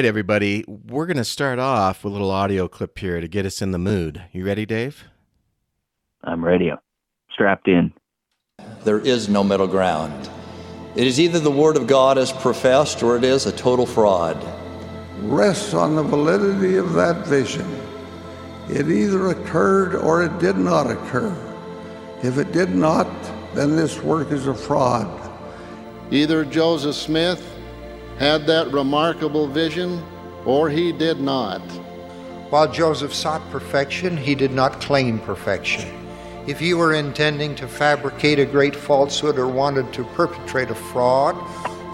All right, everybody. We're going to start off with a little audio clip here to get us in the mood. You ready, Dave? I'm ready. Strapped in. There is no middle ground. It is either the Word of God as professed or it is a total fraud. Rests on the validity of that vision. It either occurred or it did not occur. If it did not, then this work is a fraud. Either Joseph Smith had that remarkable vision or he did not. While Joseph sought perfection, he did not claim perfection. If he were intending to fabricate a great falsehood or wanted to perpetrate a fraud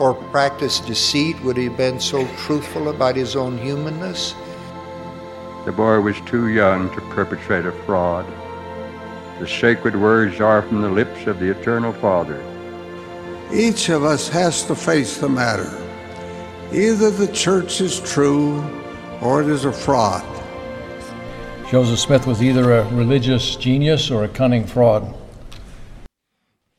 or practice deceit, would he have been so truthful about his own humanness? The boy was too young to perpetrate a fraud. The sacred words are from the lips of the Eternal Father. Each of us has to face the matter. Either the church is true or it is a fraud. Joseph Smith was either a religious genius or a cunning fraud.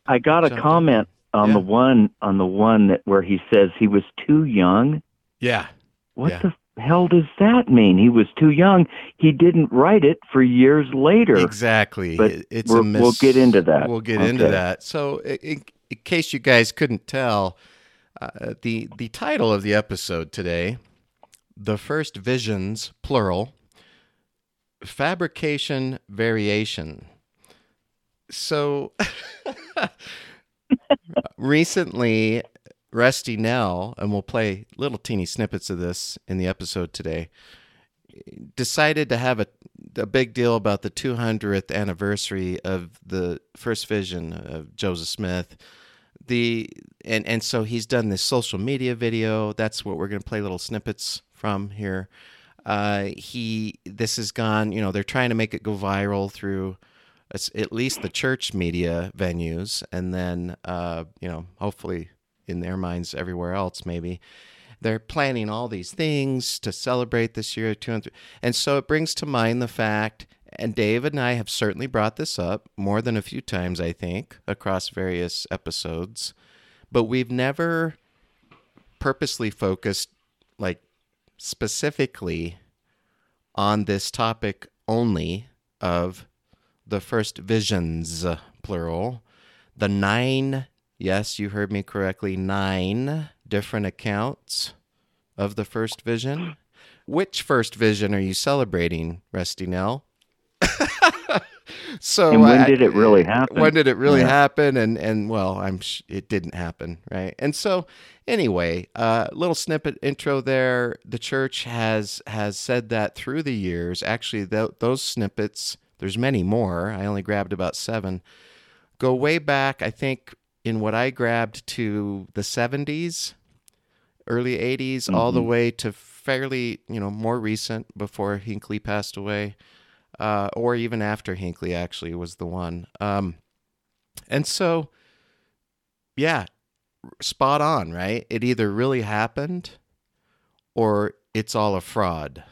I got a comment on Yeah. the one on the one that where he says he was too young. Yeah. What Yeah. the hell does that mean? He was too young. He didn't write it for years later. Exactly. But it's we're- a mis- we'll get into that. We'll get into that. So, in, in case you guys couldn't tell, uh, the the title of the episode today, the first visions plural, fabrication variation. So, recently, Rusty Nell, and we'll play little teeny snippets of this in the episode today, decided to have a, a big deal about the 200th anniversary of the first vision of Joseph Smith. The and and so he's done this social media video. That's what we're going to play little snippets from here. Uh, he this has gone. You know, they're trying to make it go viral through at least the church media venues, and then uh, you know, hopefully in their minds everywhere else maybe they're planning all these things to celebrate this year 200 and so it brings to mind the fact and david and i have certainly brought this up more than a few times i think across various episodes. But we've never purposely focused like specifically on this topic only of the first visions plural. The nine yes you heard me correctly nine different accounts of the first vision. Which first vision are you celebrating rusty nell so And when I- did it really uh, happen? when did it really Yeah. happen? And and well i'm sh- it didn't happen right? And so anyway uh little snippet intro there. The church has has said that through the years actually th- those snippets there's many more. I only grabbed about seven. Go way back i think in what i grabbed to the 70s early 80s all the mm-hmm. way to fairly you know more recent before hinckley passed away uh, or even after hinckley actually was the one. Um, and so yeah spot on right? It either really happened or it's all a fraud.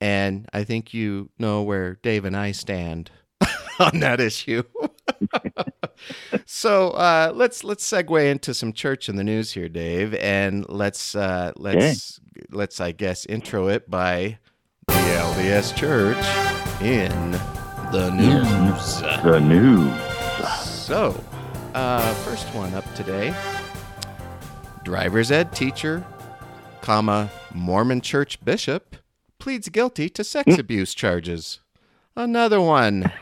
And i think you know where dave and i stand on that issue. So uh, let's let's segue into some church in the news here, Dave, and let's uh, let's let's I guess intro it by the LDS Church in the news. The news. So, uh, first one up today: driver's ed teacher, comma Mormon church bishop pleads guilty to sex abuse charges. Another one.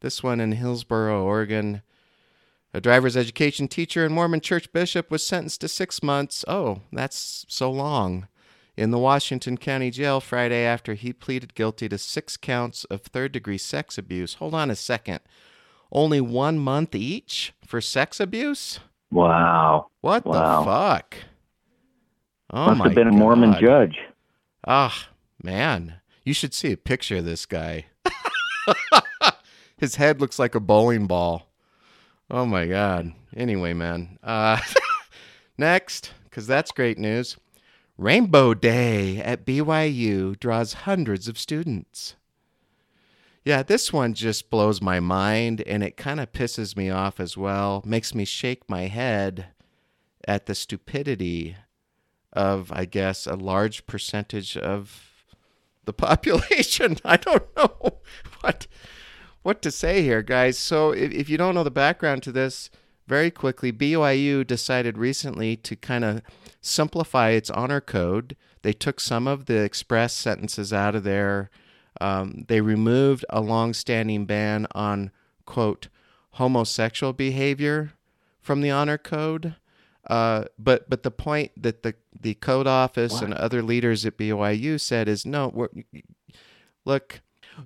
This one in Hillsboro, Oregon. A driver's education teacher and Mormon church bishop was sentenced to six months. Oh, that's so long. In the Washington County Jail Friday after he pleaded guilty to six counts of third degree sex abuse. Hold on a second. Only one month each for sex abuse? Wow. What Wow. the fuck? Oh Must my have been a Mormon judge. Ah, man. You should see a picture of this guy. His head looks like a bowling ball. Oh my god. Anyway, man. Uh next, cuz that's great news. Rainbow Day at BYU draws hundreds of students. Yeah, this one just blows my mind and it kind of pisses me off as well. Makes me shake my head at the stupidity of, I guess, a large percentage of the population. I don't know what what to say here, guys. So if, if you don't know the background to this, very quickly, BYU decided recently to kind of simplify its honor code. They took some of the express sentences out of there. Um, they removed a long-standing ban on quote homosexual behavior from the honor code. Uh, but but the point that the the code office and other leaders at BYU said is no. look,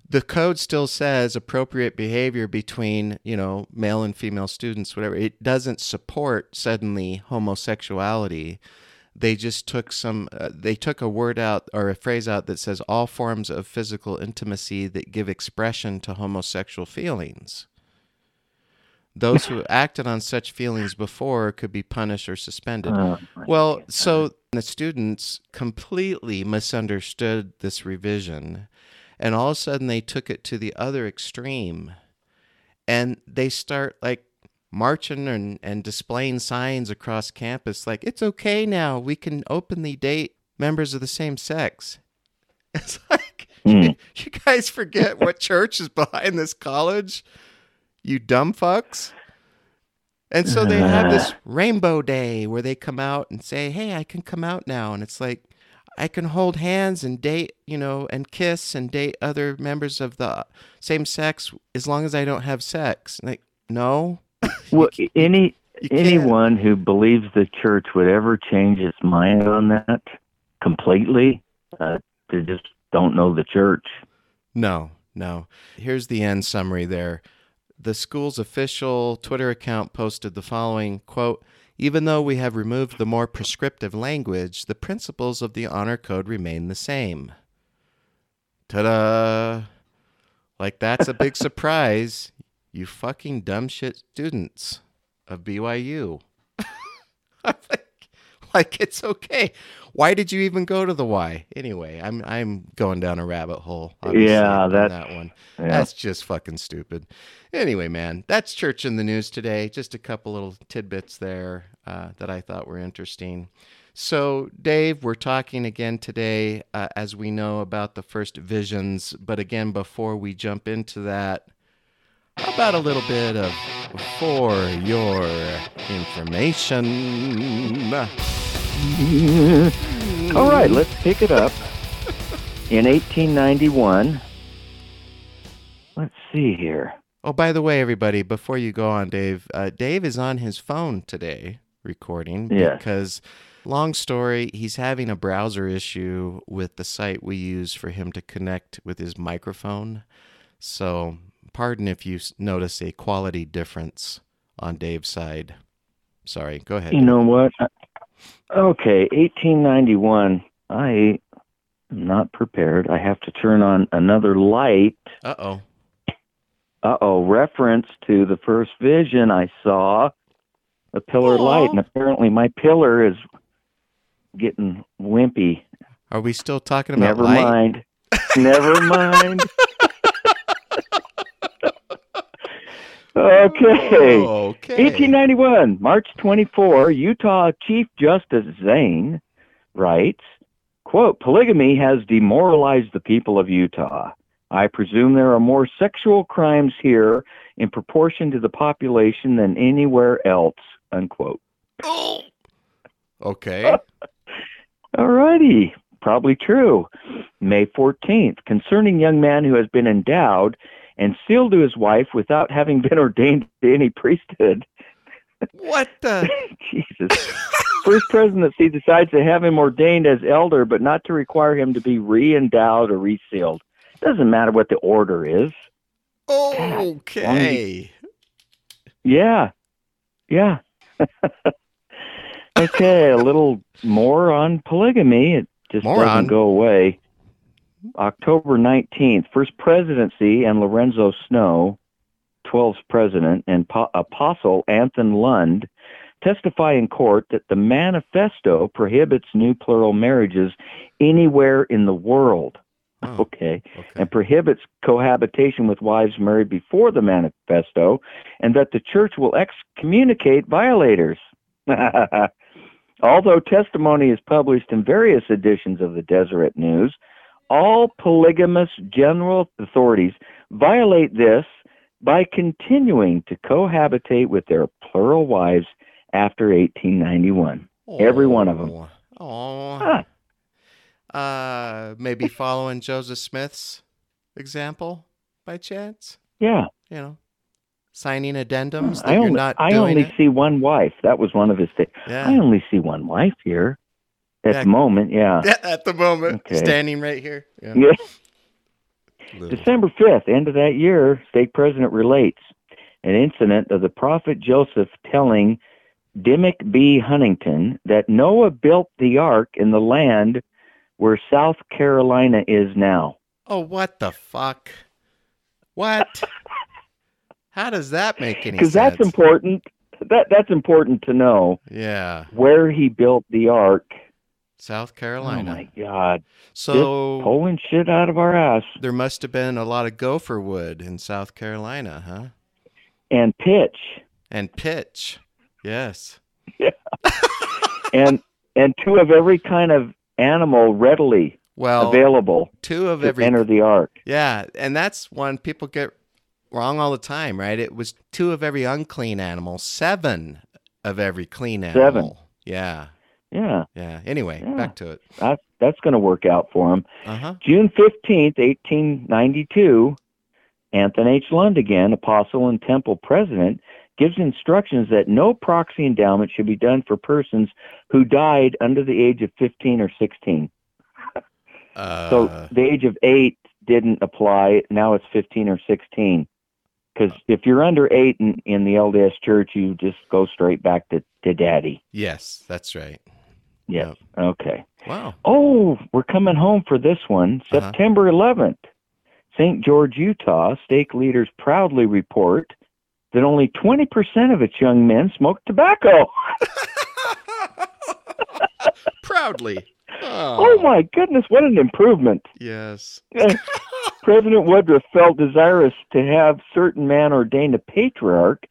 the code still says appropriate behavior between you know male and female students, whatever. It doesn't support suddenly homosexuality. They just took some. Uh, they took a word out or a phrase out that says all forms of physical intimacy that give expression to homosexual feelings. Those who acted on such feelings before could be punished or suspended. Oh, well, so the students completely misunderstood this revision, and all of a sudden they took it to the other extreme, and they start like marching and, and displaying signs across campus like, it's okay now, we can openly date members of the same sex. It's like, mm. you guys forget what church is behind this college? you dumb fucks. And so they have this rainbow day where they come out and say, "Hey, I can come out now." And it's like I can hold hands and date, you know, and kiss and date other members of the same sex as long as I don't have sex. Like, no. well, any anyone who believes the church would ever change its mind on that completely, uh, they just don't know the church. No, no. Here's the end summary there the school's official Twitter account posted the following quote, even though we have removed the more prescriptive language, the principles of the honor code remain the same. Ta da! Like that's a big surprise, you fucking dumb shit students of BYU. like it's okay. Why did you even go to the Y? Anyway, I'm I'm going down a rabbit hole. Yeah, on that one. Yeah. That's just fucking stupid. Anyway, man, that's church in the news today. Just a couple little tidbits there uh, that I thought were interesting. So, Dave, we're talking again today, uh, as we know, about the first visions. But again, before we jump into that, how about a little bit of for your information? All right, let's pick it up. In 1891, let's see here. Oh, by the way, everybody, before you go on, Dave, uh, Dave is on his phone today recording yes. because, long story, he's having a browser issue with the site we use for him to connect with his microphone. So, pardon if you notice a quality difference on Dave's side. Sorry, go ahead. You know what? Okay, 1891. I am not prepared. I have to turn on another light. Uh oh. Uh oh. Reference to the first vision I saw, a pillar Aww. light, and apparently my pillar is getting wimpy. Are we still talking about Never light? mind. Never mind. Okay. Oh, okay. 1891, March 24, Utah Chief Justice Zane writes, quote, polygamy has demoralized the people of Utah. I presume there are more sexual crimes here in proportion to the population than anywhere else, unquote. Oh. Okay. All righty. Probably true. May 14th, concerning young man who has been endowed and sealed to his wife without having been ordained to any priesthood. What the? Jesus. First presidency decides to have him ordained as elder, but not to require him to be re-endowed or resealed. Doesn't matter what the order is. Okay. Yeah. Yeah. okay, a little more on polygamy. It just more doesn't go away. October 19th, First Presidency and Lorenzo Snow, 12th President, and po- Apostle Anthony Lund testify in court that the manifesto prohibits new plural marriages anywhere in the world. Oh, okay. okay. And prohibits cohabitation with wives married before the manifesto, and that the church will excommunicate violators. Although testimony is published in various editions of the Deseret News, all polygamous general authorities violate this by continuing to cohabitate with their plural wives after 1891. Oh, Every one of them. Oh. Huh. Uh, maybe following Joseph Smith's example by chance? Yeah. You know, signing addendums that I only, you're not I only it? see one wife. That was one of his things. Yeah. I only see one wife here. At yeah. the moment, yeah. yeah. At the moment, okay. standing right here. Yeah. yeah. December 5th, end of that year, state president relates an incident of the prophet Joseph telling Dimick B. Huntington that Noah built the ark in the land where South Carolina is now. Oh, what the fuck? What? How does that make any sense? Because that's important. That that's important to know. Yeah. Where he built the ark. South oh, Carolina. Oh my God! So Just pulling shit out of our ass. There must have been a lot of gopher wood in South Carolina, huh? And pitch. And pitch. Yes. Yeah. and and two of every kind of animal readily well available. Two of every enter the ark. Yeah, and that's one people get wrong all the time, right? It was two of every unclean animal, seven of every clean animal. Seven. Yeah. Yeah. Yeah. Anyway, yeah. back to it. That, that's going to work out for him. Uh-huh. June 15th, 1892, Anthony H. Lund again, apostle and temple president, gives instructions that no proxy endowment should be done for persons who died under the age of 15 or 16. Uh... So the age of 8 didn't apply. Now it's 15 or 16. Because if you're under 8 in, in the LDS church, you just go straight back to, to daddy. Yes, that's right. Yes. Yep. Okay. Wow. Oh, we're coming home for this one. Uh-huh. September 11th. St. George, Utah, stake leaders proudly report that only 20% of its young men smoke tobacco. proudly. Oh. oh. my goodness, what an improvement. Yes. President Woodruff felt desirous to have certain man ordained a patriarch,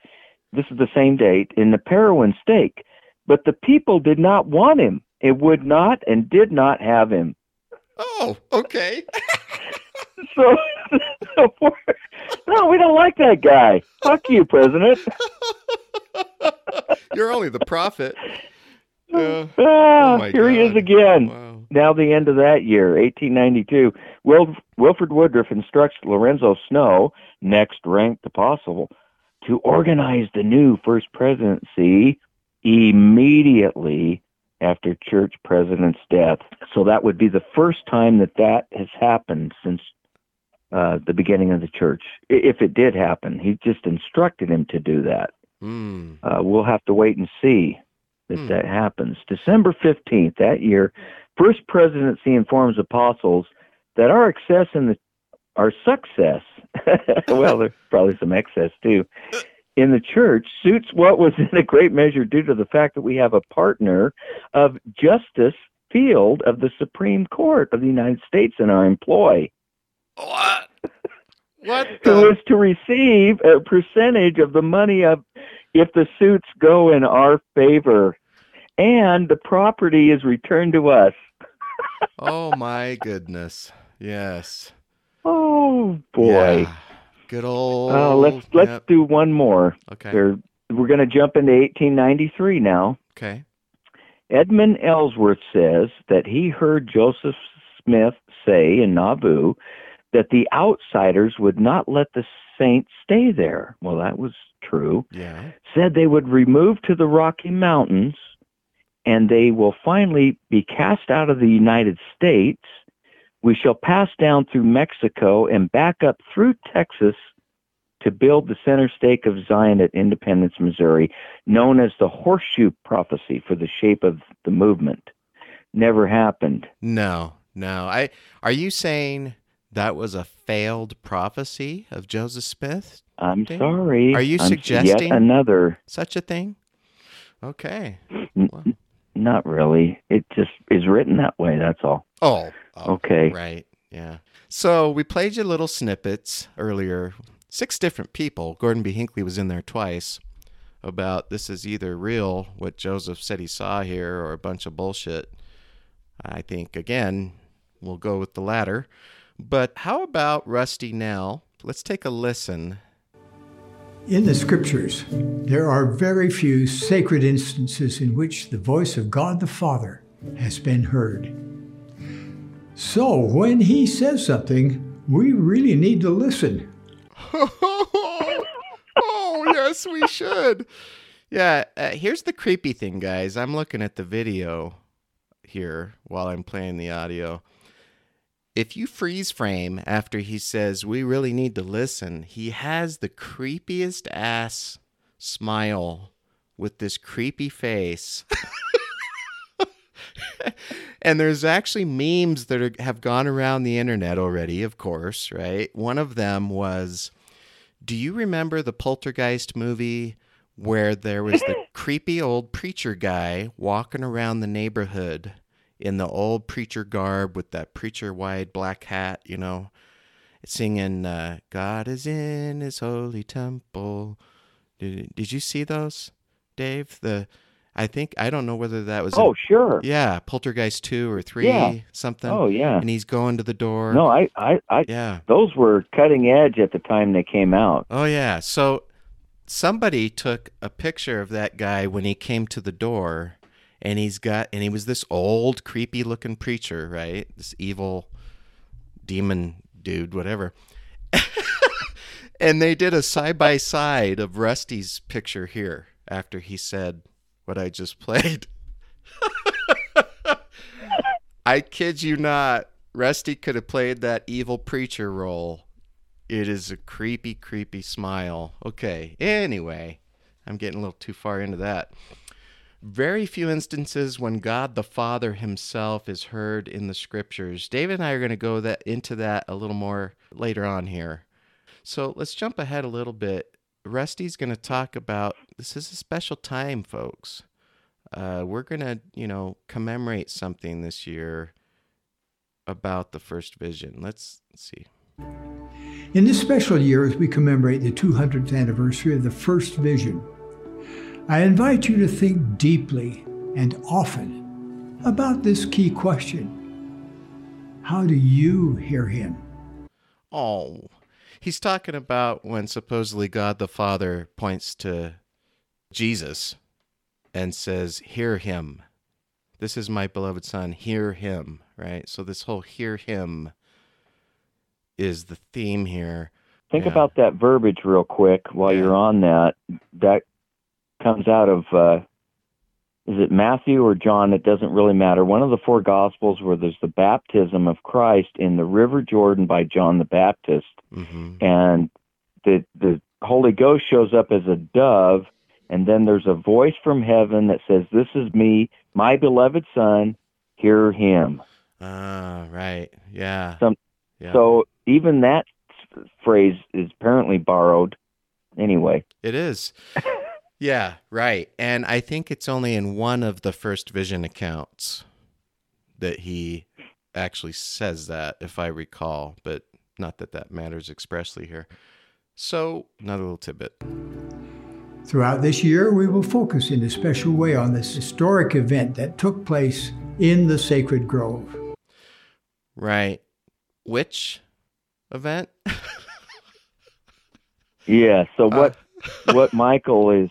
this is the same date, in the Parowan stake, but the people did not want him. It would not and did not have him. Oh, okay. so, so no, we don't like that guy. Fuck you, President. You're only the prophet. Uh, ah, oh here God. he is again. Wow. Now the end of that year, 1892. Wil- Wilford Woodruff instructs Lorenzo Snow, next ranked apostle, to organize the new first presidency immediately after church president's death. So that would be the first time that that has happened since uh, the beginning of the church. If it did happen, he just instructed him to do that. Mm. Uh, we'll have to wait and see that mm. that happens. December 15th that year, First Presidency informs apostles that our excess in the our success, well, there's probably some excess too, in the church suits what was in a great measure due to the fact that we have a partner of Justice Field of the Supreme Court of the United States in our employ. What? What? The? Who is to receive a percentage of the money of if the suits go in our favor, and the property is returned to us. oh my goodness! Yes. Oh boy. Yeah. Good old. Uh, let's let's yep. do one more. Okay. We're, we're going to jump into 1893 now. Okay. Edmund Ellsworth says that he heard Joseph Smith say in Nauvoo that the outsiders would not let the saints stay there. Well, that was true. Yeah. Said they would remove to the Rocky Mountains and they will finally be cast out of the United States we shall pass down through Mexico and back up through Texas to build the center stake of Zion at Independence, Missouri, known as the Horseshoe Prophecy for the shape of the movement. Never happened. No, no. I are you saying that was a failed prophecy of Joseph Smith? I'm sorry. Are you I'm suggesting yet another such a thing? Okay. Well. Not really. It just is written that way. That's all. Oh, oh, okay. Right. Yeah. So we played you little snippets earlier. Six different people. Gordon B. Hinckley was in there twice about this is either real, what Joseph said he saw here, or a bunch of bullshit. I think, again, we'll go with the latter. But how about Rusty Nell? Let's take a listen. In the scriptures, there are very few sacred instances in which the voice of God the Father has been heard. So when he says something, we really need to listen. oh, yes, we should. Yeah, uh, here's the creepy thing, guys. I'm looking at the video here while I'm playing the audio. If you freeze frame after he says, We really need to listen, he has the creepiest ass smile with this creepy face. and there's actually memes that are, have gone around the internet already, of course, right? One of them was Do you remember the Poltergeist movie where there was the creepy old preacher guy walking around the neighborhood in the old preacher garb with that preacher wide black hat, you know, singing uh, "God is in His holy temple." Did, did you see those, Dave? The I think I don't know whether that was. Oh, sure. Yeah, Poltergeist two or three, yeah. something. Oh, yeah. And he's going to the door. No, I, I, I. Yeah. Those were cutting edge at the time they came out. Oh yeah. So somebody took a picture of that guy when he came to the door and he's got and he was this old creepy looking preacher right? This evil demon dude whatever. And they did a side by side of rusty's picture here after he said what i just played. I kid you not rusty could have played that evil preacher role. It is a creepy creepy smile. Okay anyway i'm getting a little too far into that very few instances when God the Father himself is heard in the scriptures. David and I are going to go that into that a little more later on here. So let's jump ahead a little bit. Rusty's going to talk about this is a special time, folks. Uh, we're going to, you know, commemorate something this year about the first vision. Let's, let's see. In this special year, as we commemorate the 200th anniversary of the first vision, I invite you to think deeply and often about this key question How do you hear Him? Oh, he's talking about when supposedly God the Father points to Jesus and says, Hear Him. This is my beloved Son, hear Him, right? So, this whole hear Him is the theme here. Think yeah. about that verbiage real quick while yeah. you're on that. That comes out of uh, is it Matthew or John? It doesn't really matter. One of the four Gospels where there's the baptism of Christ in the River Jordan by John the Baptist, mm-hmm. and the the Holy Ghost shows up as a dove, and then there's a voice from heaven that says, "This is me, my beloved Son. Hear him." Ah, uh, right, yeah. Some, yeah. So even that phrase is apparently borrowed. Anyway, it is. Yeah, right. And I think it's only in one of the first vision accounts that he actually says that, if I recall, but not that that matters expressly here. So, another little tidbit. Throughout this year, we will focus in a special way on this historic event that took place in the sacred grove. Right. Which event? yeah, so what uh. what Michael is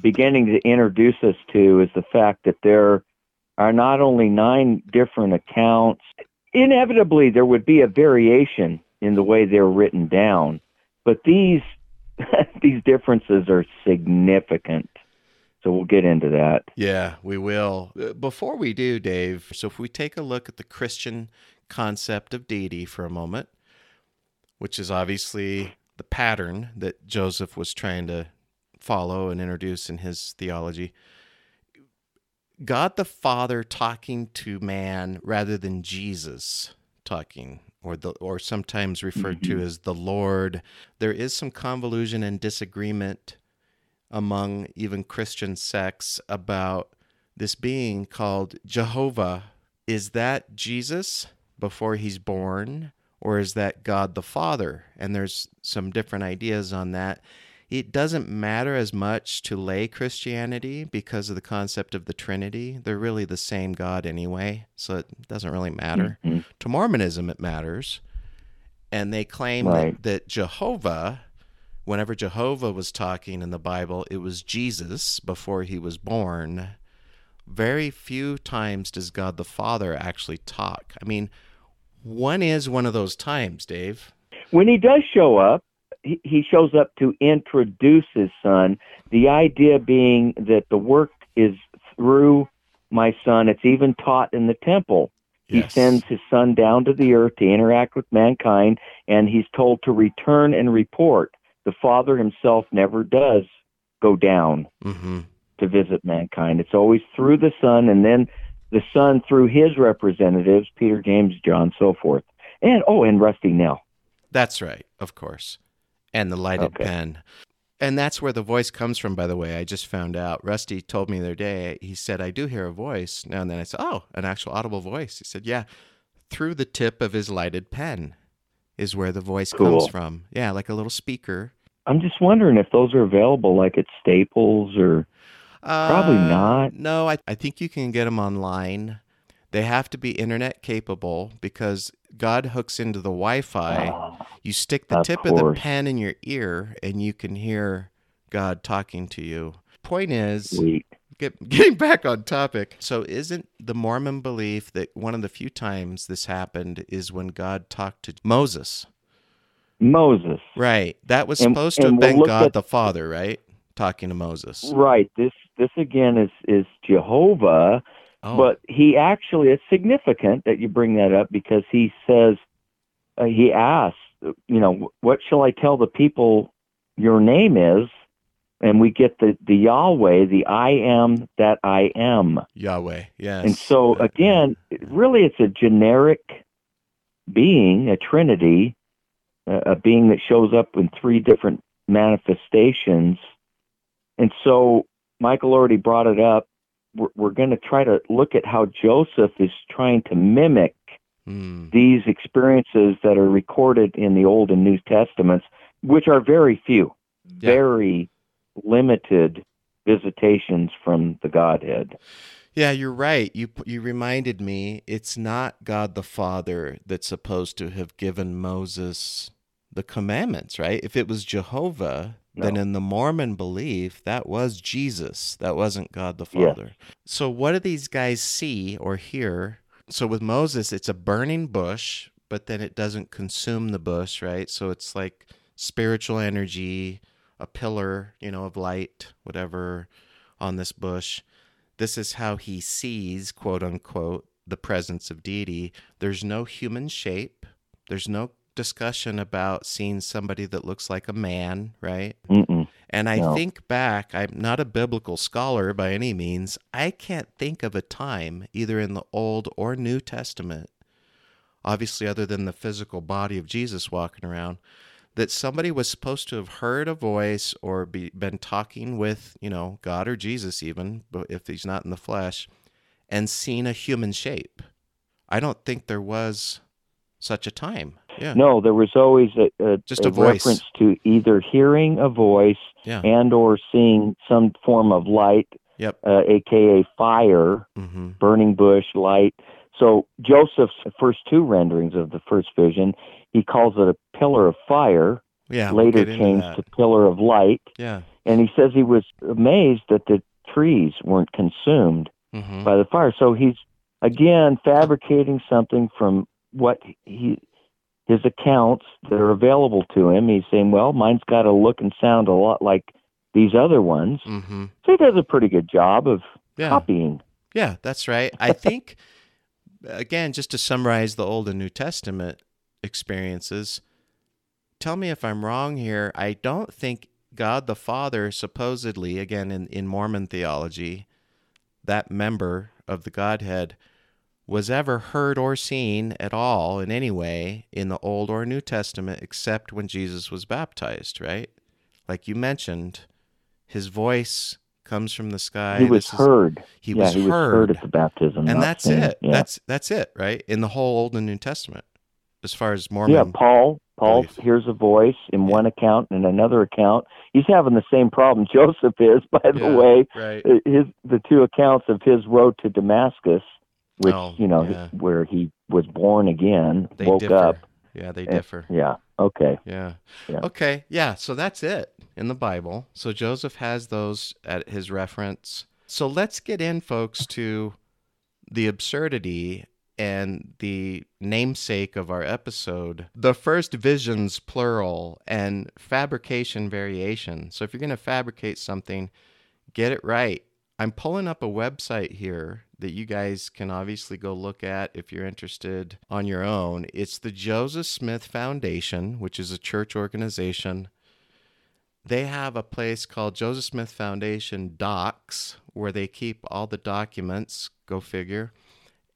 beginning to introduce us to is the fact that there are not only nine different accounts, inevitably there would be a variation in the way they're written down, but these these differences are significant. So we'll get into that. Yeah, we will. Uh, before we do, Dave, so if we take a look at the Christian concept of deity for a moment, which is obviously the pattern that Joseph was trying to follow and introduce in his theology. God the Father talking to man rather than Jesus talking or the or sometimes referred mm-hmm. to as the Lord. There is some convolution and disagreement among even Christian sects about this being called Jehovah. Is that Jesus before he's born or is that God the Father? And there's some different ideas on that it doesn't matter as much to lay Christianity because of the concept of the Trinity. They're really the same God anyway, so it doesn't really matter. Mm-hmm. To Mormonism, it matters. And they claim right. that, that Jehovah, whenever Jehovah was talking in the Bible, it was Jesus before he was born. Very few times does God the Father actually talk. I mean, when is one of those times, Dave? When he does show up, he shows up to introduce his son. The idea being that the work is through my son. It's even taught in the temple. Yes. He sends his son down to the earth to interact with mankind, and he's told to return and report. The father himself never does go down mm-hmm. to visit mankind. It's always through the son, and then the son through his representatives, Peter, James, John, so forth. And oh, and Rusty Nell. That's right, of course and the lighted okay. pen. And that's where the voice comes from, by the way. I just found out. Rusty told me the other day, he said, I do hear a voice. Now and then I said, Oh, an actual audible voice. He said, Yeah, through the tip of his lighted pen is where the voice cool. comes from. Yeah, like a little speaker. I'm just wondering if those are available like at Staples or uh, probably not. No, I, I think you can get them online. They have to be internet capable because God hooks into the Wi-Fi. Oh, you stick the of tip course. of the pen in your ear, and you can hear God talking to you. Point is, get, getting back on topic. So, isn't the Mormon belief that one of the few times this happened is when God talked to Moses? Moses, right? That was supposed and, to have been we'll God at, the Father, right? Talking to Moses, right? This this again is is Jehovah Oh. But he actually, it's significant that you bring that up because he says, uh, he asks, you know, what shall I tell the people your name is? And we get the, the Yahweh, the I am that I am. Yahweh, yes. And so, again, really it's a generic being, a trinity, a being that shows up in three different manifestations. And so, Michael already brought it up we're, we're going to try to look at how Joseph is trying to mimic mm. these experiences that are recorded in the Old and New Testaments, which are very few, yeah. very limited visitations from the Godhead. Yeah, you're right. You you reminded me it's not God the Father that's supposed to have given Moses the commandments, right? If it was Jehovah, no. then in the Mormon belief, that was Jesus. That wasn't God the Father. Yes. So, what do these guys see or hear? So, with Moses, it's a burning bush, but then it doesn't consume the bush, right? So, it's like spiritual energy, a pillar, you know, of light, whatever, on this bush. This is how he sees, quote unquote, the presence of deity. There's no human shape, there's no discussion about seeing somebody that looks like a man, right? Mm-mm. And I no. think back, I'm not a biblical scholar by any means. I can't think of a time, either in the Old or New Testament, obviously, other than the physical body of Jesus walking around, that somebody was supposed to have heard a voice or be, been talking with, you know, God or Jesus, even, if he's not in the flesh, and seen a human shape. I don't think there was such a time. Yeah. No, there was always a, a just a, a reference to either hearing a voice yeah. and or seeing some form of light, yep. uh, aka fire, mm-hmm. burning bush, light. So Joseph's first two renderings of the first vision, he calls it a pillar of fire. Yeah, later we'll changed to pillar of light. Yeah. And he says he was amazed that the trees weren't consumed mm-hmm. by the fire. So he's again fabricating something from what he his accounts that are available to him. He's saying, "Well, mine's got to look and sound a lot like these other ones." Mm-hmm. So he does a pretty good job of yeah. copying. Yeah, that's right. I think again, just to summarize the Old and New Testament experiences, tell me if I'm wrong here. I don't think God the Father supposedly, again in, in Mormon theology, that member of the Godhead was ever heard or seen at all in any way in the Old or New Testament except when Jesus was baptized, right? Like you mentioned, his voice comes from the sky. He was heard. He, yeah, was, he heard. was heard at the baptism. And that's it. Yeah. That's that's it, right? In the whole Old and New Testament. As far as Mormon Yeah, Paul Paul hears a voice in one account and another account. He's having the same problem Joseph is, by the Yeah, way. right. Uh, His the two accounts of his road to Damascus, which Oh, you know yeah. where he was born again, They woke differ. up. Yeah, they and- differ. Yeah. Okay. Yeah. Yeah. Okay. Yeah. So that's it in the Bible. So Joseph has those at his reference. So let's get in, folks, to the absurdity and the namesake of our episode the first visions, plural, and fabrication variation. So if you're going to fabricate something, get it right. I'm pulling up a website here that you guys can obviously go look at if you're interested on your own. It's the Joseph Smith Foundation, which is a church organization. They have a place called Joseph Smith Foundation Docs where they keep all the documents, go figure.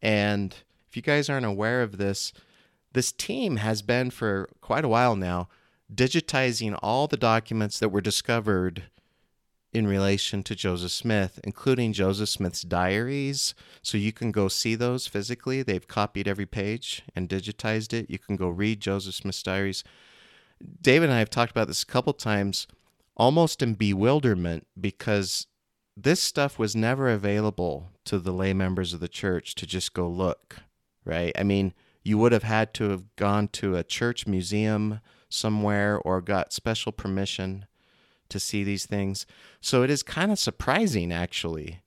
And if you guys aren't aware of this, this team has been for quite a while now digitizing all the documents that were discovered in relation to Joseph Smith, including Joseph Smith's diaries. So you can go see those physically. They've copied every page and digitized it. You can go read Joseph Smith's diaries. David and I have talked about this a couple times, almost in bewilderment, because this stuff was never available to the lay members of the church to just go look, right? I mean, you would have had to have gone to a church museum somewhere or got special permission to see these things. So it is kind of surprising, actually.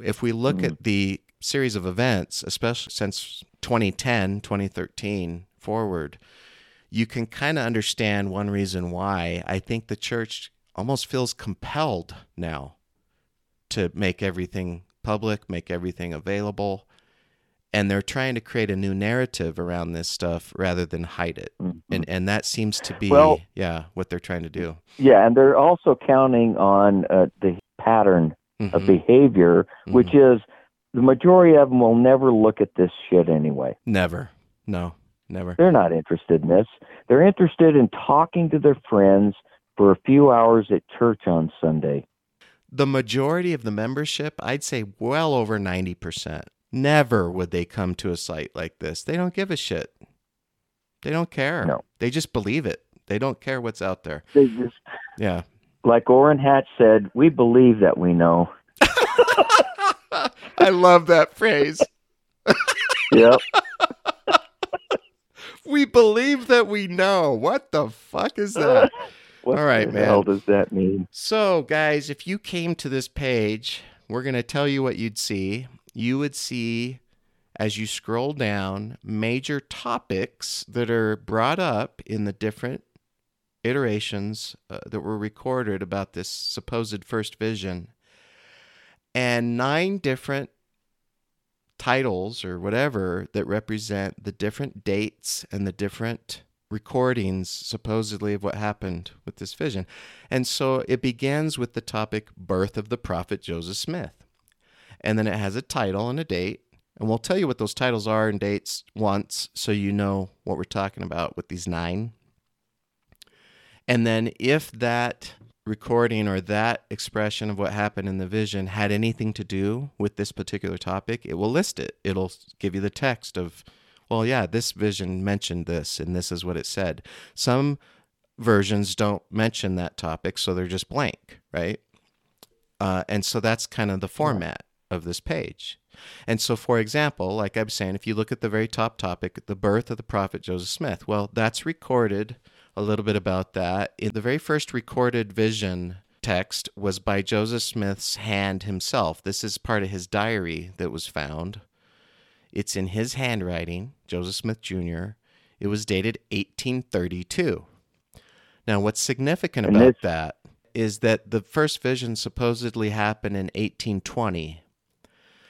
If we look hmm. at the series of events, especially since 2010, 2013 forward, you can kind of understand one reason why I think the church almost feels compelled now to make everything public, make everything available. And they're trying to create a new narrative around this stuff rather than hide it. And and that seems to be Well- yeah, what they're trying to do. Yeah, and they're also counting on uh, the pattern of Mhm. behavior, which is the majority of them will never look at this shit anyway. Never. No, never. They're not interested in this. They're interested in talking to their friends for a few hours at church on Sunday. the majority of the membership, I'd say well over 90%, never would they come to a site like this. They don't give a shit. They don't care. No. They just believe it. They don't care what's out there. They just, Yeah. like Orrin Hatch said, we believe that we know. I love that phrase. Yep. We believe that we know. What the fuck is that? what All right, the man. hell does that mean? So, guys, if you came to this page, we're going to tell you what you'd see. You would see, as you scroll down, major topics that are brought up in the different iterations uh, that were recorded about this supposed first vision, and nine different titles or whatever that represent the different dates and the different recordings supposedly of what happened with this vision. And so it begins with the topic birth of the prophet Joseph Smith. And then it has a title and a date. And we'll tell you what those titles are and dates once so you know what we're talking about with these nine. And then if that recording or that expression of what happened in the vision had anything to do with this particular topic, it will list it. It'll give you the text of, well, yeah, this vision mentioned this and this is what it said. Some versions don't mention that topic, so they're just blank, right? Uh, and so that's kind of the format of this page. And so, for example, like I was saying, if you look at the very top topic, the birth of the prophet Joseph Smith, well, that's recorded a little bit about that. In the very first recorded vision text was by Joseph Smith's hand himself. This is part of his diary that was found. It's in his handwriting, Joseph Smith Jr. It was dated 1832. Now, what's significant about that is that the first vision supposedly happened in 1820.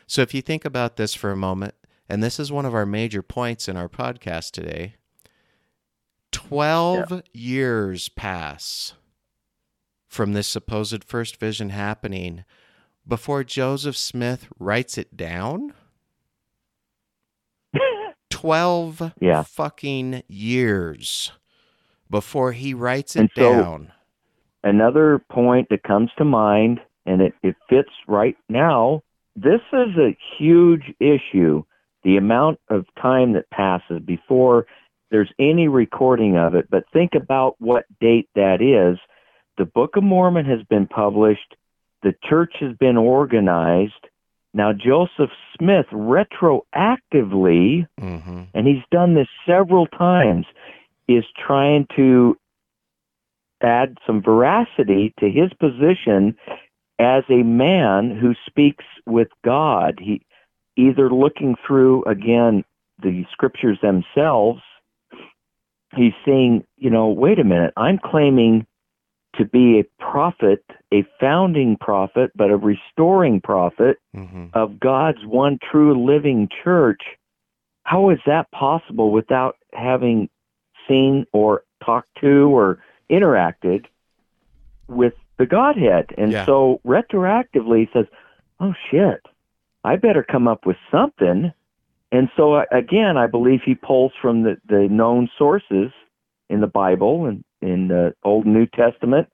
So, if you think about this for a moment, and this is one of our major points in our podcast today 12 years pass from this supposed first vision happening before Joseph Smith writes it down? 12 Yeah. fucking years before he writes it And so- down. Another point that comes to mind, and it, it fits right now, this is a huge issue. The amount of time that passes before there's any recording of it, but think about what date that is. The Book of Mormon has been published. The church has been organized. Now, Joseph Smith retroactively, mm-hmm. and he's done this several times, is trying to add some veracity to his position as a man who speaks with God. He either looking through again the scriptures themselves, he's saying, you know, wait a minute, I'm claiming to be a prophet, a founding prophet, but a restoring prophet mm-hmm. of God's one true living church. How is that possible without having seen or talked to or interacted with the Godhead? And yeah. so retroactively he says, oh shit, I better come up with something. And so uh, again, I believe he pulls from the, the known sources in the Bible and in the Old and New Testament,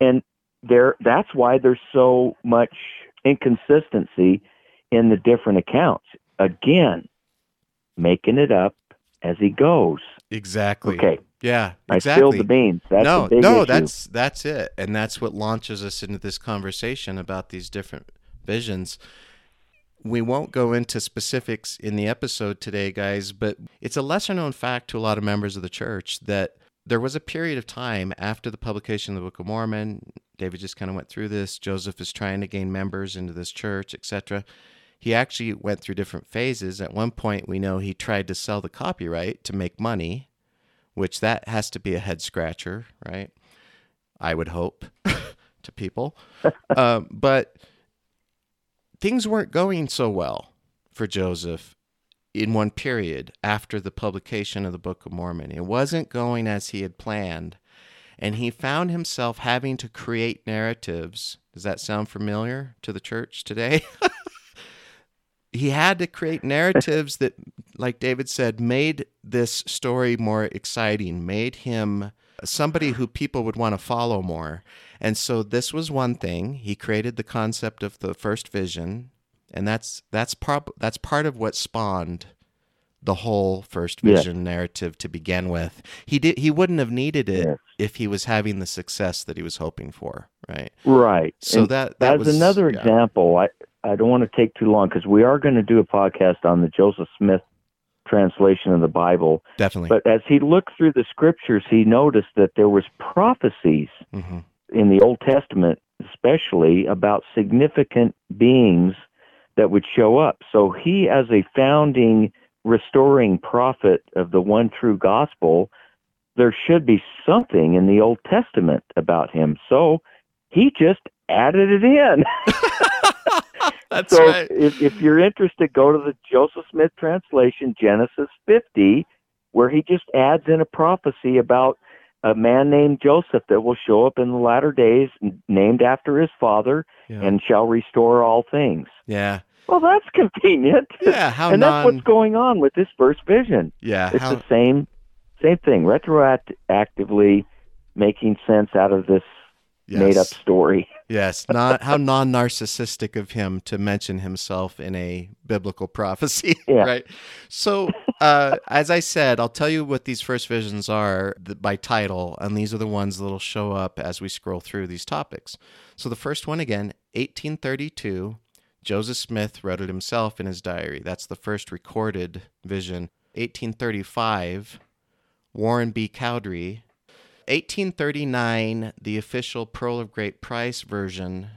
and there that's why there's so much inconsistency in the different accounts. Again, making it up as he goes. Exactly. Okay. Yeah, exactly. I spilled the beans. That's no, no, issue. that's that's it, and that's what launches us into this conversation about these different visions. We won't go into specifics in the episode today, guys, but it's a lesser known fact to a lot of members of the church that there was a period of time after the publication of the Book of Mormon. David just kind of went through this. Joseph is trying to gain members into this church, etc. He actually went through different phases. At one point, we know he tried to sell the copyright to make money, which that has to be a head scratcher, right? I would hope to people. um, but things weren't going so well for Joseph in one period after the publication of the Book of Mormon. It wasn't going as he had planned, and he found himself having to create narratives. Does that sound familiar to the church today? he had to create narratives that, like David said, made this story more exciting, made him somebody who people would want to follow more. And so this was one thing. He created the concept of the first vision, and that's that's part that's part of what spawned the whole first vision yeah. narrative to begin with. He did he wouldn't have needed it yeah. if he was having the success that he was hoping for, right? Right. So and that that as was, another yeah. example. I I don't want to take too long because we are going to do a podcast on the Joseph Smith translation of the Bible. Definitely. But as he looked through the scriptures, he noticed that there was prophecies mm-hmm. in the Old Testament, especially about significant beings that would show up. So he, as a founding, restoring prophet of the one true gospel, there should be something in the Old Testament about him. So he just added it in. That's so right. If, if you're interested, go to the Joseph Smith translation, Genesis 50, where he just adds in a prophecy about a man named Joseph that will show up in the latter days, named after his father, yeah. and shall restore all things. Yeah. Well, that's convenient. Yeah, how and non... that's what's going on with this first vision. Yeah, it's how... the same same thing. Retroactively making sense out of this yes. made up story. Yes, not how non narcissistic of him to mention himself in a biblical prophecy, yeah. right? So, uh, as I said, I'll tell you what these first visions are by title, and these are the ones that'll show up as we scroll through these topics. So, the first one again, 1832, Joseph Smith wrote it himself in his diary. That's the first recorded vision. 1835, Warren B. Cowdery 1839, the official Pearl of Great Price version,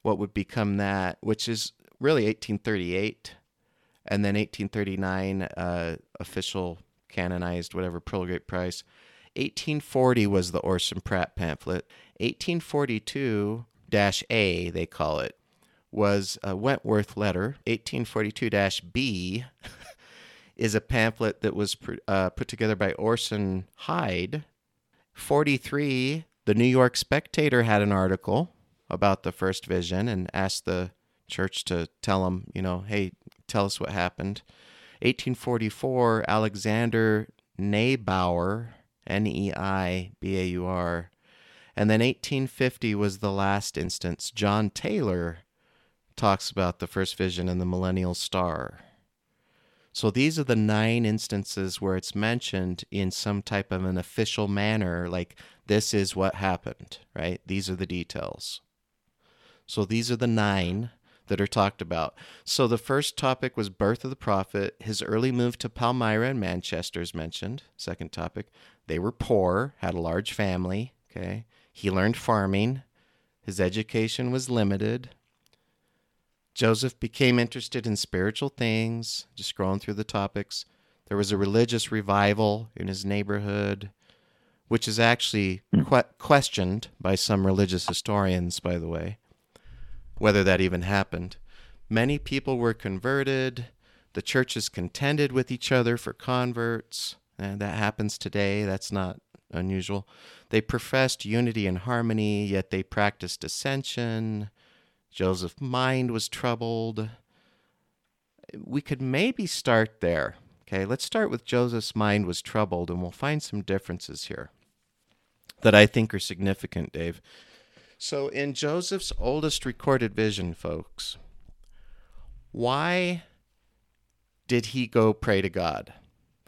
what would become that, which is really 1838, and then 1839, uh, official canonized, whatever, Pearl of Great Price. 1840 was the Orson Pratt pamphlet. 1842 A, they call it, was a Wentworth letter. 1842 B is a pamphlet that was uh, put together by Orson Hyde 43, the New York Spectator had an article about the first vision and asked the church to tell them, you know, hey, tell us what happened. 1844, Alexander Neibaur, N E I B A U R. And then 1850 was the last instance. John Taylor talks about the first vision and the millennial star. So these are the nine instances where it's mentioned in some type of an official manner, like this is what happened, right? These are the details. So these are the nine that are talked about. So the first topic was birth of the prophet. His early move to Palmyra and Manchester is mentioned. Second topic, they were poor, had a large family. Okay, he learned farming. His education was limited. Joseph became interested in spiritual things. Just scrolling through the topics, there was a religious revival in his neighborhood, which is actually hmm. que- questioned by some religious historians, by the way whether that even happened. Many people were converted. The churches contended with each other for converts. And that happens today. That's not unusual. They professed unity and harmony, yet they practiced dissension. Joseph's mind was troubled. We could maybe start there. Okay, let's start with Joseph's mind was troubled, and we'll find some differences here that I think are significant, Dave. So, in Joseph's oldest recorded vision, folks, why did he go pray to God?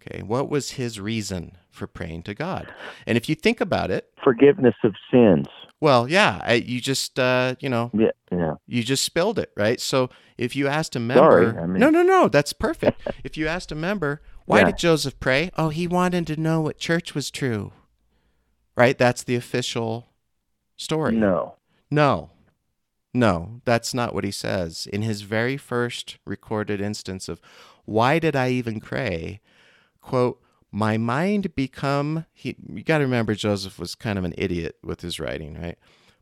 Okay, what was his reason for praying to God? And if you think about it, forgiveness of sins. Well, yeah, I, you just uh, you know, yeah, yeah, you just spilled it, right? So if you asked a member, Sorry, I mean... no, no, no, that's perfect. if you asked a member, why yeah. did Joseph pray? Oh, he wanted to know what church was true, right? That's the official story. No. No. No, that's not what he says. In his very first recorded instance of why did I even pray? Quote, my mind become he you got to remember Joseph was kind of an idiot with his writing, right?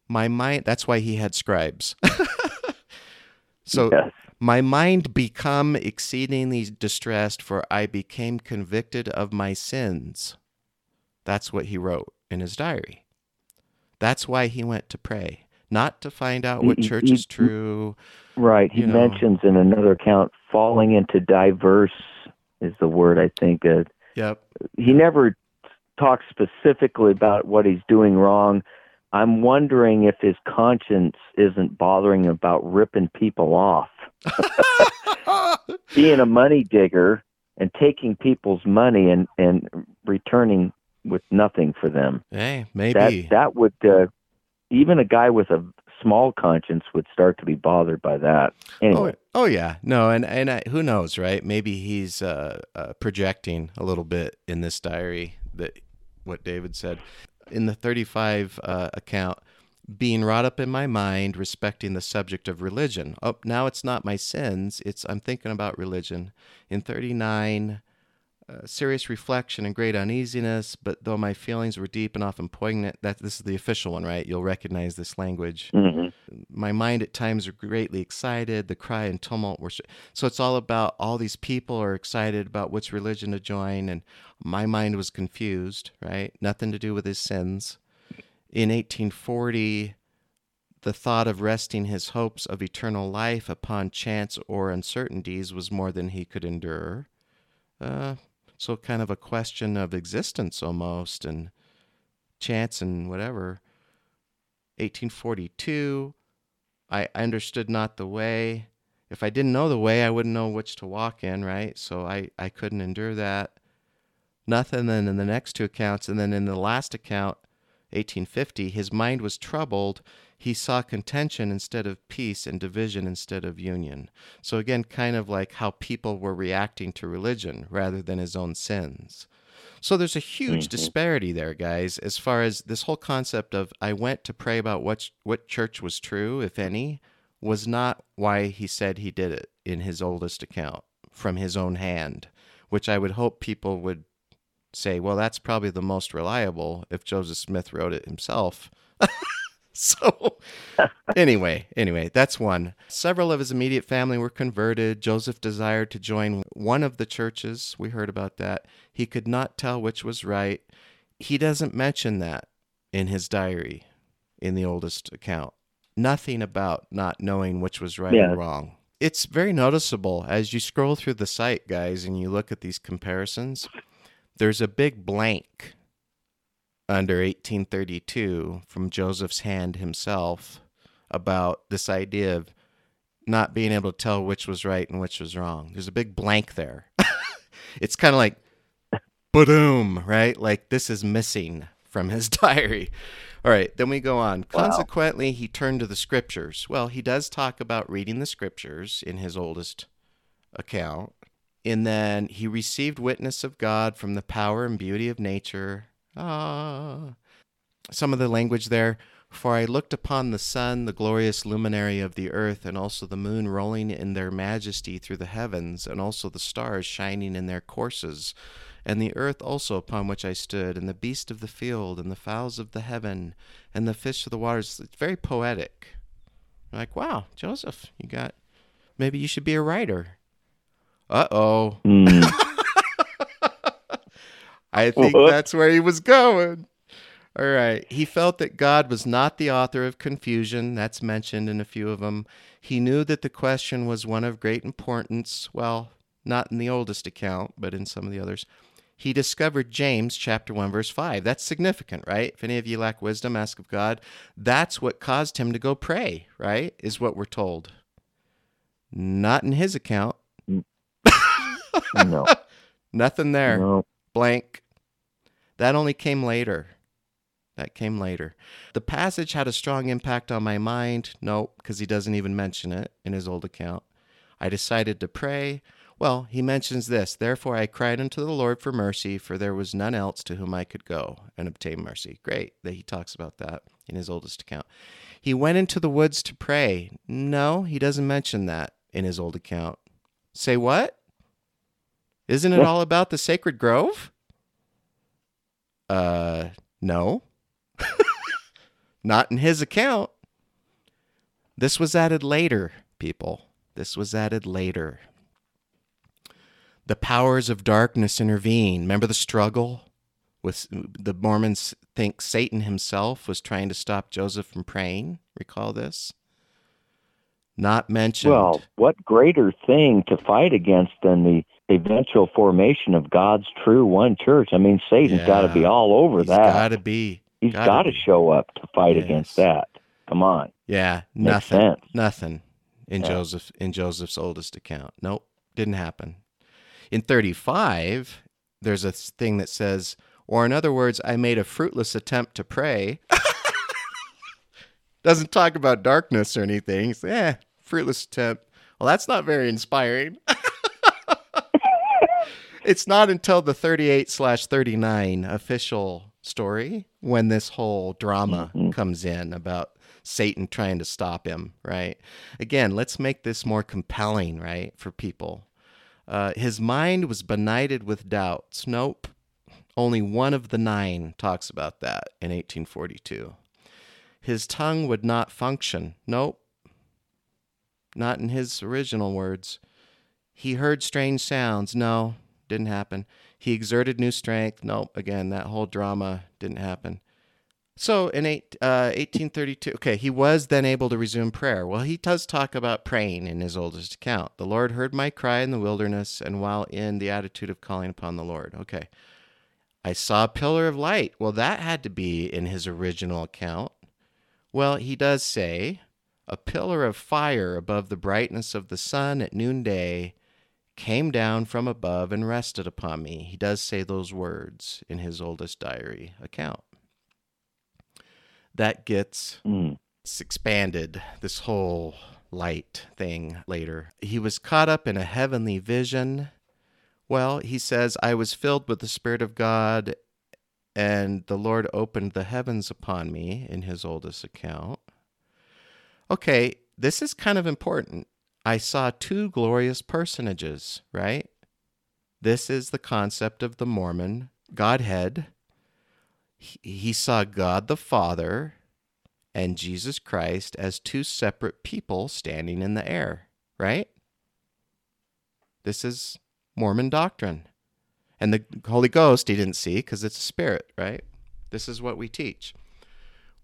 My mind that's why he had scribes. so yes. my mind become exceedingly distressed for I became convicted of my sins. That's what he wrote in his diary. That's why he went to pray, not to find out what he, church he, is true. Right. He know. mentions in another account falling into diverse is the word I think. Uh, yep. He never talks specifically about what he's doing wrong. I'm wondering if his conscience isn't bothering about ripping people off. Being a money digger and taking people's money and, and returning with nothing for them. Hey, maybe that that would uh, even a guy with a small conscience would start to be bothered by that. Anyway. Oh, oh yeah, no, and and I, who knows, right? Maybe he's uh, uh, projecting a little bit in this diary that what David said in the 35 uh, account. Being wrought up in my mind, respecting the subject of religion. Oh, now it's not my sins; it's I'm thinking about religion. In 39, uh, serious reflection and great uneasiness, but though my feelings were deep and often poignant, that this is the official one, right? You'll recognize this language. Mm-hmm. My mind at times were greatly excited. The cry and tumult were so. It's all about all these people are excited about which religion to join, and my mind was confused. Right, nothing to do with his sins. In 1840, the thought of resting his hopes of eternal life upon chance or uncertainties was more than he could endure. Uh, so kind of a question of existence almost and chance and whatever. 1842, I understood not the way. If I didn't know the way, I wouldn't know which to walk in, right? So I, I couldn't endure that. Nothing then in the next two accounts. And then in the last account, 1850, his mind was troubled he saw contention instead of peace and division instead of union. So, again, kind of like how people were reacting to religion rather than his own sins. So, there's a huge mm-hmm. disparity there, guys, as far as this whole concept of I went to pray about what, what church was true, if any, was not why he said he did it in his oldest account from his own hand, which I would hope people would say, well, that's probably the most reliable if Joseph Smith wrote it himself. so anyway, anyway, that's one. Several of his immediate family were converted. Joseph desired to join one of the churches. We heard about that. He could not tell which was right. He doesn't mention that in his diary in the oldest account. Nothing about not knowing which was right yeah. and wrong. It's very noticeable as you scroll through the site, guys, and you look at these comparisons. There's a big blank under 1832 from Joseph's hand himself about this idea of not being able to tell which was right and which was wrong. There's a big blank there. it's kind of like, boom, right? Like this is missing from his diary. All right, then we go on. Wow. Consequently, he turned to the scriptures. Well, he does talk about reading the scriptures in his oldest account. And then he received witness of God from the power and beauty of nature. Ah. Some of the language there. For I looked upon the sun, the glorious luminary of the earth, and also the moon rolling in their majesty through the heavens, and also the stars shining in their courses, and the earth also upon which I stood, and the beast of the field, and the fowls of the heaven, and the fish of the waters. It's very poetic. Like, wow, Joseph, you got maybe you should be a writer. Uh oh. Mm. I think what? that's where he was going. All right. He felt that God was not the author of confusion. That's mentioned in a few of them. He knew that the question was one of great importance. Well, not in the oldest account, but in some of the others. He discovered James chapter 1 verse 5. That's significant, right? If any of you lack wisdom, ask of God. That's what caused him to go pray, right? Is what we're told. Not in his account. No. Nothing there. No. Blank. That only came later. That came later. The passage had a strong impact on my mind. No, because he doesn't even mention it in his old account. I decided to pray. Well, he mentions this Therefore I cried unto the Lord for mercy, for there was none else to whom I could go and obtain mercy. Great that he talks about that in his oldest account. He went into the woods to pray. No, he doesn't mention that in his old account. Say what? Isn't it all about the sacred grove? Uh, no. Not in his account. This was added later, people. This was added later. The powers of darkness intervene. Remember the struggle? With the Mormons think Satan himself was trying to stop Joseph from praying. Recall this? Not mentioned. Well, what greater thing to fight against than the eventual formation of God's true one church? I mean, Satan's yeah. got to be all over that. Got to be. He's got to show up to fight yes. against that. Come on. Yeah, Makes nothing. Sense. Nothing in yeah. Joseph in Joseph's oldest account. Nope, didn't happen. In 35, there's a thing that says, or in other words, I made a fruitless attempt to pray. Doesn't talk about darkness or anything. Yeah, eh, fruitless attempt. Well, that's not very inspiring. it's not until the 38 slash 39 official story when this whole drama mm-hmm. comes in about Satan trying to stop him, right? Again, let's make this more compelling, right, for people. Uh, his mind was benighted with doubts. Nope. Only one of the nine talks about that in 1842. His tongue would not function. Nope. Not in his original words. He heard strange sounds. No, didn't happen. He exerted new strength. Nope. Again, that whole drama didn't happen. So in eight, uh, 1832, okay, he was then able to resume prayer. Well, he does talk about praying in his oldest account. The Lord heard my cry in the wilderness and while in the attitude of calling upon the Lord. Okay. I saw a pillar of light. Well, that had to be in his original account. Well, he does say, a pillar of fire above the brightness of the sun at noonday came down from above and rested upon me. He does say those words in his oldest diary account. That gets mm. expanded, this whole light thing later. He was caught up in a heavenly vision. Well, he says, I was filled with the Spirit of God, and the Lord opened the heavens upon me in his oldest account. Okay, this is kind of important. I saw two glorious personages, right? This is the concept of the Mormon Godhead. He saw God the Father and Jesus Christ as two separate people standing in the air, right? This is Mormon doctrine. And the Holy Ghost he didn't see because it's a spirit, right? This is what we teach.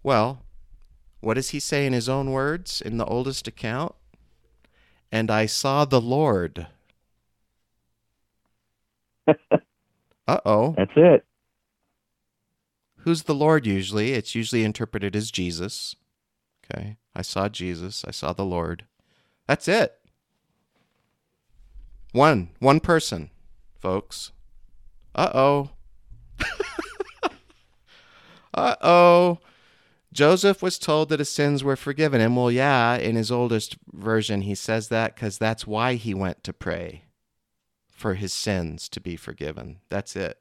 Well, what does he say in his own words in the oldest account? And I saw the Lord. uh oh. That's it. Who's the Lord usually? It's usually interpreted as Jesus. Okay. I saw Jesus. I saw the Lord. That's it. One, one person, folks. Uh oh. uh oh. Joseph was told that his sins were forgiven. And well, yeah, in his oldest version, he says that because that's why he went to pray for his sins to be forgiven. That's it.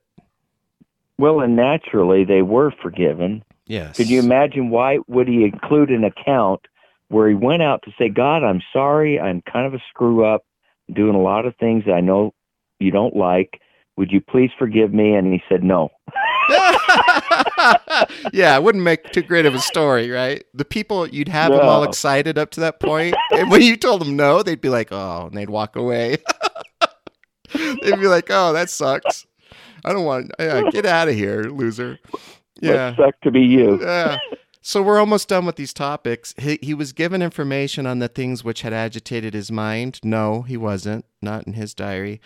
Well, and naturally, they were forgiven. Yes. Could you imagine why would he include an account where he went out to say, God, I'm sorry, I'm kind of a screw up, doing a lot of things that I know you don't like. Would you please forgive me? And he said, No. yeah, it wouldn't make too great of a story, right? The people you'd have no. them all excited up to that point, and when you told them no, they'd be like, "Oh," and they'd walk away. they'd be like, "Oh, that sucks. I don't want. Yeah, get out of here, loser." Yeah, suck to be you. Yeah. So we're almost done with these topics. He, he was given information on the things which had agitated his mind. No, he wasn't. Not in his diary.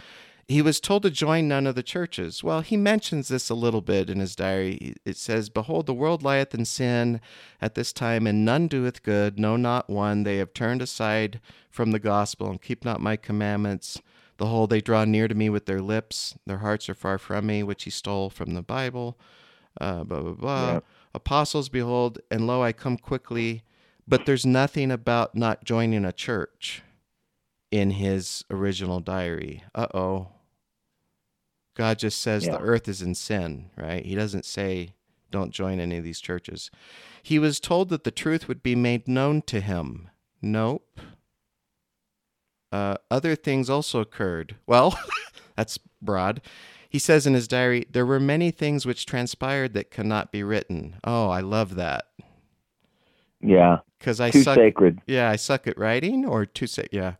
He was told to join none of the churches. Well, he mentions this a little bit in his diary. It says, Behold, the world lieth in sin at this time, and none doeth good, no, not one. They have turned aside from the gospel and keep not my commandments. The whole they draw near to me with their lips, their hearts are far from me, which he stole from the Bible. Uh, blah, blah, blah. Yep. Apostles, behold, and lo, I come quickly. But there's nothing about not joining a church in his original diary. Uh oh. God just says yeah. the earth is in sin, right? He doesn't say don't join any of these churches. He was told that the truth would be made known to him. Nope. Uh, other things also occurred. Well, that's broad. He says in his diary, there were many things which transpired that cannot be written. Oh, I love that. Yeah. Because I too suck. sacred. Yeah, I suck at writing, or too sacred. Yeah.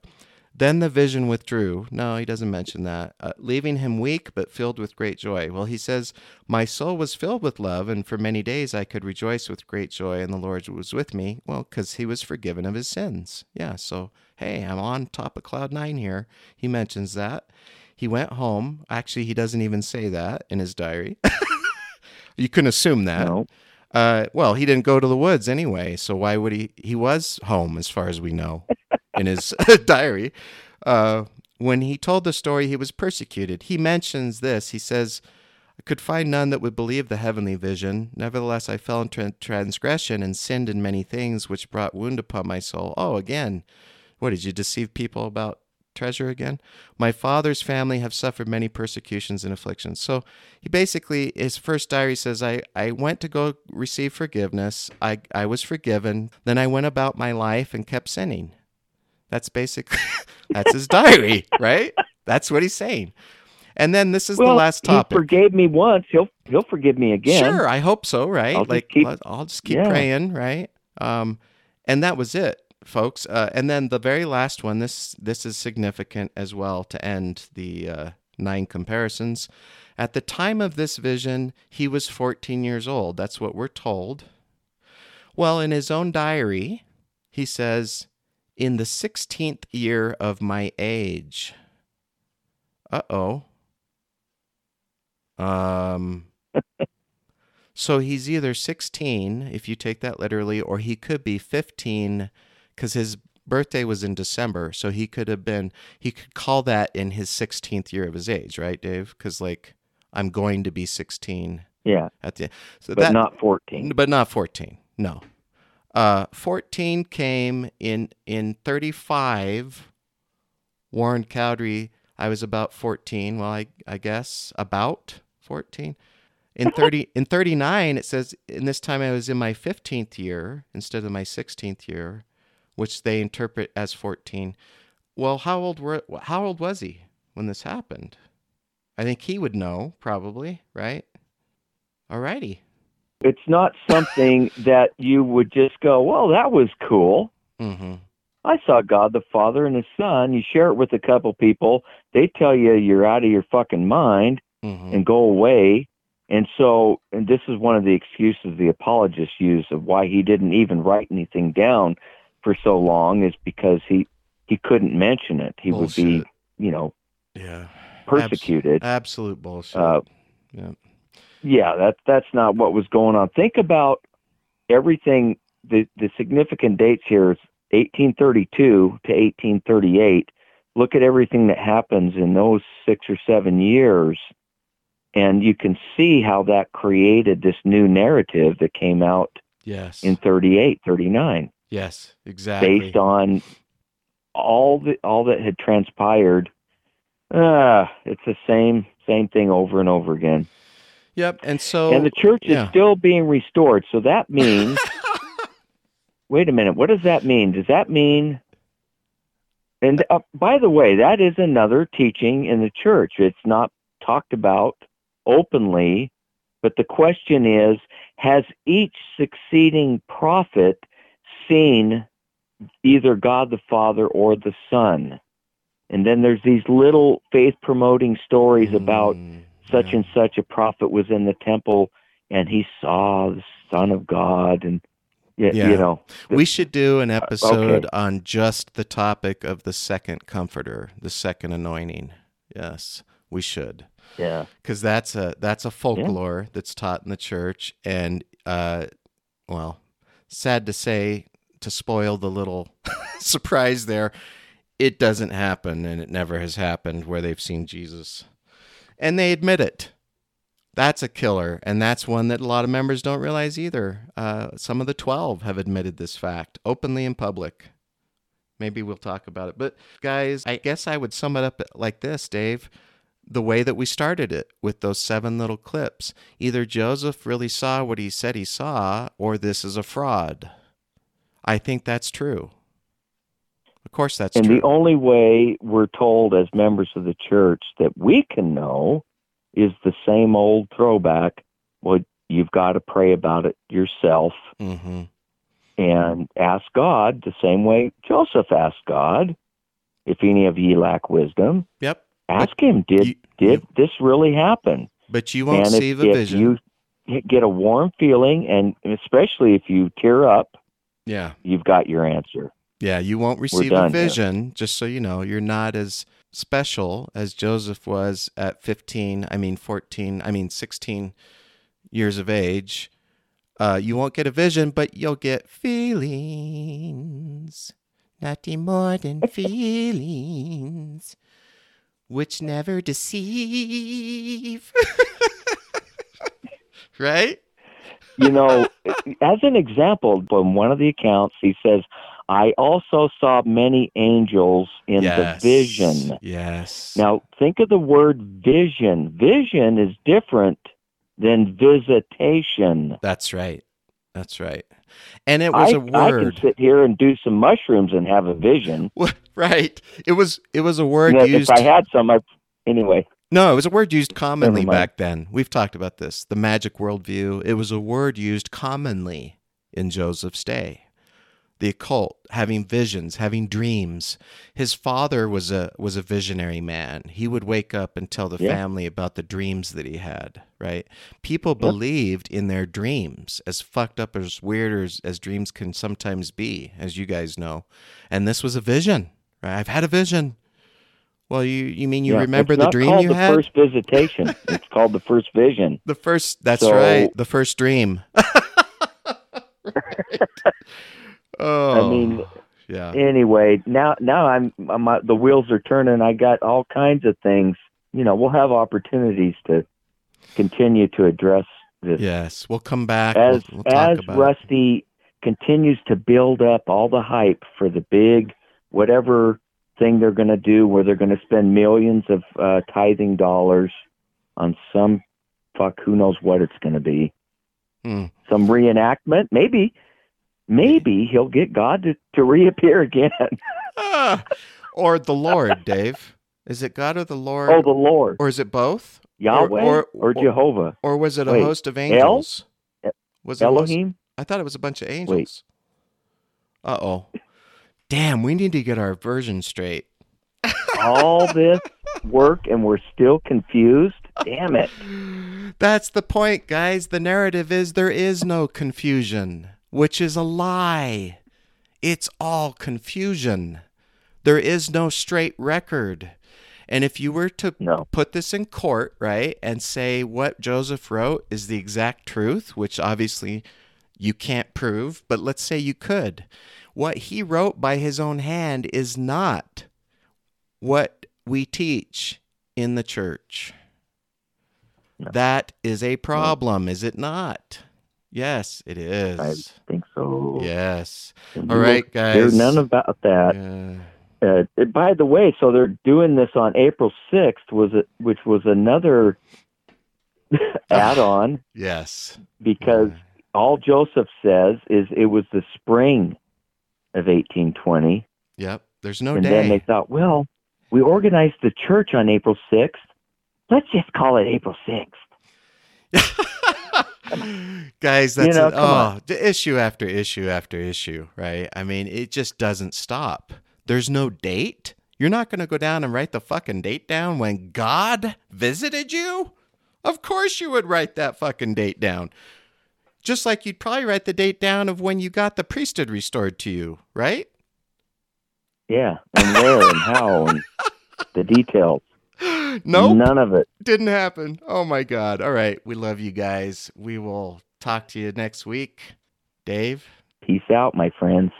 Then the vision withdrew. No, he doesn't mention that. Uh, leaving him weak, but filled with great joy. Well, he says, My soul was filled with love, and for many days I could rejoice with great joy, and the Lord was with me. Well, because he was forgiven of his sins. Yeah, so, hey, I'm on top of cloud nine here. He mentions that. He went home. Actually, he doesn't even say that in his diary. you can assume that. No. Uh, well, he didn't go to the woods anyway, so why would he? He was home, as far as we know in his diary. Uh, when he told the story, he was persecuted. He mentions this. He says, I could find none that would believe the heavenly vision. Nevertheless, I fell into transgression and sinned in many things, which brought wound upon my soul. Oh, again, what did you deceive people about treasure again? My father's family have suffered many persecutions and afflictions. So he basically, his first diary says, I, I went to go receive forgiveness. I, I was forgiven. Then I went about my life and kept sinning. That's basically that's his diary, right? That's what he's saying. And then this is well, the last topic. He forgave me once. He'll he'll forgive me again. Sure, I hope so. Right? I'll like keep, I'll just keep yeah. praying. Right? Um, and that was it, folks. Uh, and then the very last one. This this is significant as well to end the uh, nine comparisons. At the time of this vision, he was 14 years old. That's what we're told. Well, in his own diary, he says in the 16th year of my age. Uh oh. Um, so he's either 16, if you take that literally, or he could be 15 because his birthday was in December. So he could have been, he could call that in his 16th year of his age, right, Dave? Because, like, I'm going to be 16. Yeah. At the so but that, not 14. But not 14. No. Uh, 14 came in in 35. Warren Cowdery, I was about 14. Well, I, I guess about 14. In 30 in 39 it says in this time I was in my 15th year instead of my 16th year, which they interpret as 14. Well, how old were how old was he when this happened? I think he would know probably, right? Alrighty. It's not something that you would just go, well, that was cool. Mm-hmm. I saw God the Father and His Son. You share it with a couple people. They tell you you're out of your fucking mind mm-hmm. and go away. And so, and this is one of the excuses the apologists use of why he didn't even write anything down for so long is because he he couldn't mention it. He bullshit. would be, you know, yeah, persecuted. Abs- absolute bullshit. Uh, yeah yeah, that that's not what was going on. Think about everything. The the significant dates here is 1832 to 1838, look at everything that happens in those six or seven years, and you can see how that created this new narrative that came out yes. in 38, 39. Yes, exactly. Based on all the all that had transpired. Ah, it's the same same thing over and over again. Yep, and so and the church yeah. is still being restored. So that means. wait a minute. What does that mean? Does that mean? And uh, by the way, that is another teaching in the church. It's not talked about openly, but the question is: Has each succeeding prophet seen either God the Father or the Son? And then there's these little faith promoting stories mm, about such yeah. and such a prophet was in the temple and he saw the Son of God and yeah, yeah. you know. The, we should do an episode okay. on just the topic of the second comforter, the second anointing. Yes, we should. Yeah. Cuz that's a that's a folklore yeah. that's taught in the church and uh well, sad to say to spoil the little surprise there, it doesn't happen and it never has happened where they've seen Jesus. And they admit it. That's a killer. And that's one that a lot of members don't realize either. Uh, some of the 12 have admitted this fact openly in public. Maybe we'll talk about it. But guys, I guess I would sum it up like this, Dave. The way that we started it with those seven little clips. Either Joseph really saw what he said he saw, or this is a fraud. I think that's true. Of course, that's and true. the only way we're told as members of the church that we can know is the same old throwback. Well, you've got to pray about it yourself mm-hmm. and ask God the same way Joseph asked God. If any of ye lack wisdom, yep. Ask but him. Did you, did you, this really happen? But you won't and see if, the if vision. You get a warm feeling, and especially if you tear up, yeah, you've got your answer. Yeah, you won't receive a vision, just so you know. You're not as special as Joseph was at 15, I mean 14, I mean 16 years of age. Uh, you won't get a vision, but you'll get feelings. Nothing more than feelings, which never deceive. right? you know, as an example, from one of the accounts, he says, I also saw many angels in yes. the vision. Yes. Now, think of the word vision. Vision is different than visitation. That's right. That's right. And it was I, a word. I can sit here and do some mushrooms and have a vision. right. It was. It was a word know, used. If I had some, I, anyway. No, it was a word used commonly back then. We've talked about this. The magic worldview. It was a word used commonly in Joseph's day the occult, having visions, having dreams. His father was a was a visionary man. He would wake up and tell the yeah. family about the dreams that he had, right? People believed in their dreams, as fucked up as weird as, as dreams can sometimes be, as you guys know. And this was a vision. Right? I've had a vision. Well, you you mean you yeah, remember the dream you the had? First visitation. it's called the first vision. The first. That's so, right. The first dream. right. Oh, I mean, yeah. Anyway, now now I'm, I'm the wheels are turning. I got all kinds of things. You know, we'll have opportunities to continue to address this. Yes, we'll come back as we'll, we'll as Rusty it. continues to build up all the hype for the big whatever thing they're going to do, where they're going to spend millions of uh, tithing dollars on some fuck who knows what it's going to be. Hmm. Some reenactment, maybe maybe he'll get God to, to reappear again. ah, or the Lord, Dave. Is it God or the Lord? Oh, the Lord. Or is it both? Yahweh or, or, or Jehovah? Or was it a Wait, host of angels? El? Was it Elohim? I thought it was a bunch of angels. Uh oh. Damn, we need to get our version straight. All this work and we're still confused? Damn it. That's the point, guys. The narrative is there is no confusion which is a lie. It's all confusion. There is no straight record. And if you were to no. put this in court, right, and say what Joseph wrote is the exact truth, which obviously you can't prove, but let's say you could. what he wrote by his own hand is not what we teach in the church. No. That is a problem, no. is it not? Yes, it is. I think so. Yes. All right, guys. There's none about that. Yeah. Uh, by the way, so they're doing this on April 6th, was it, which was another add-on. yes. Because yeah. all Joseph says is it was the spring of 1820. Yep. There's no and day. then they thought, well, we organized the church on April 6th. Let's just call it April 6th. Guys, that's you know, an, oh, issue after issue after issue, right? I mean, it just doesn't stop. There's no date. You're not going to go down and write the fucking date down when God visited you? Of course you would write that fucking date down. Just like you'd probably write the date down of when you got the priesthood restored to you, right? Yeah, and where and how and the details. Nope. None of it. Didn't happen. Oh my God. All right. We love you guys. We will talk to you next week. Dave? Peace out, my friends.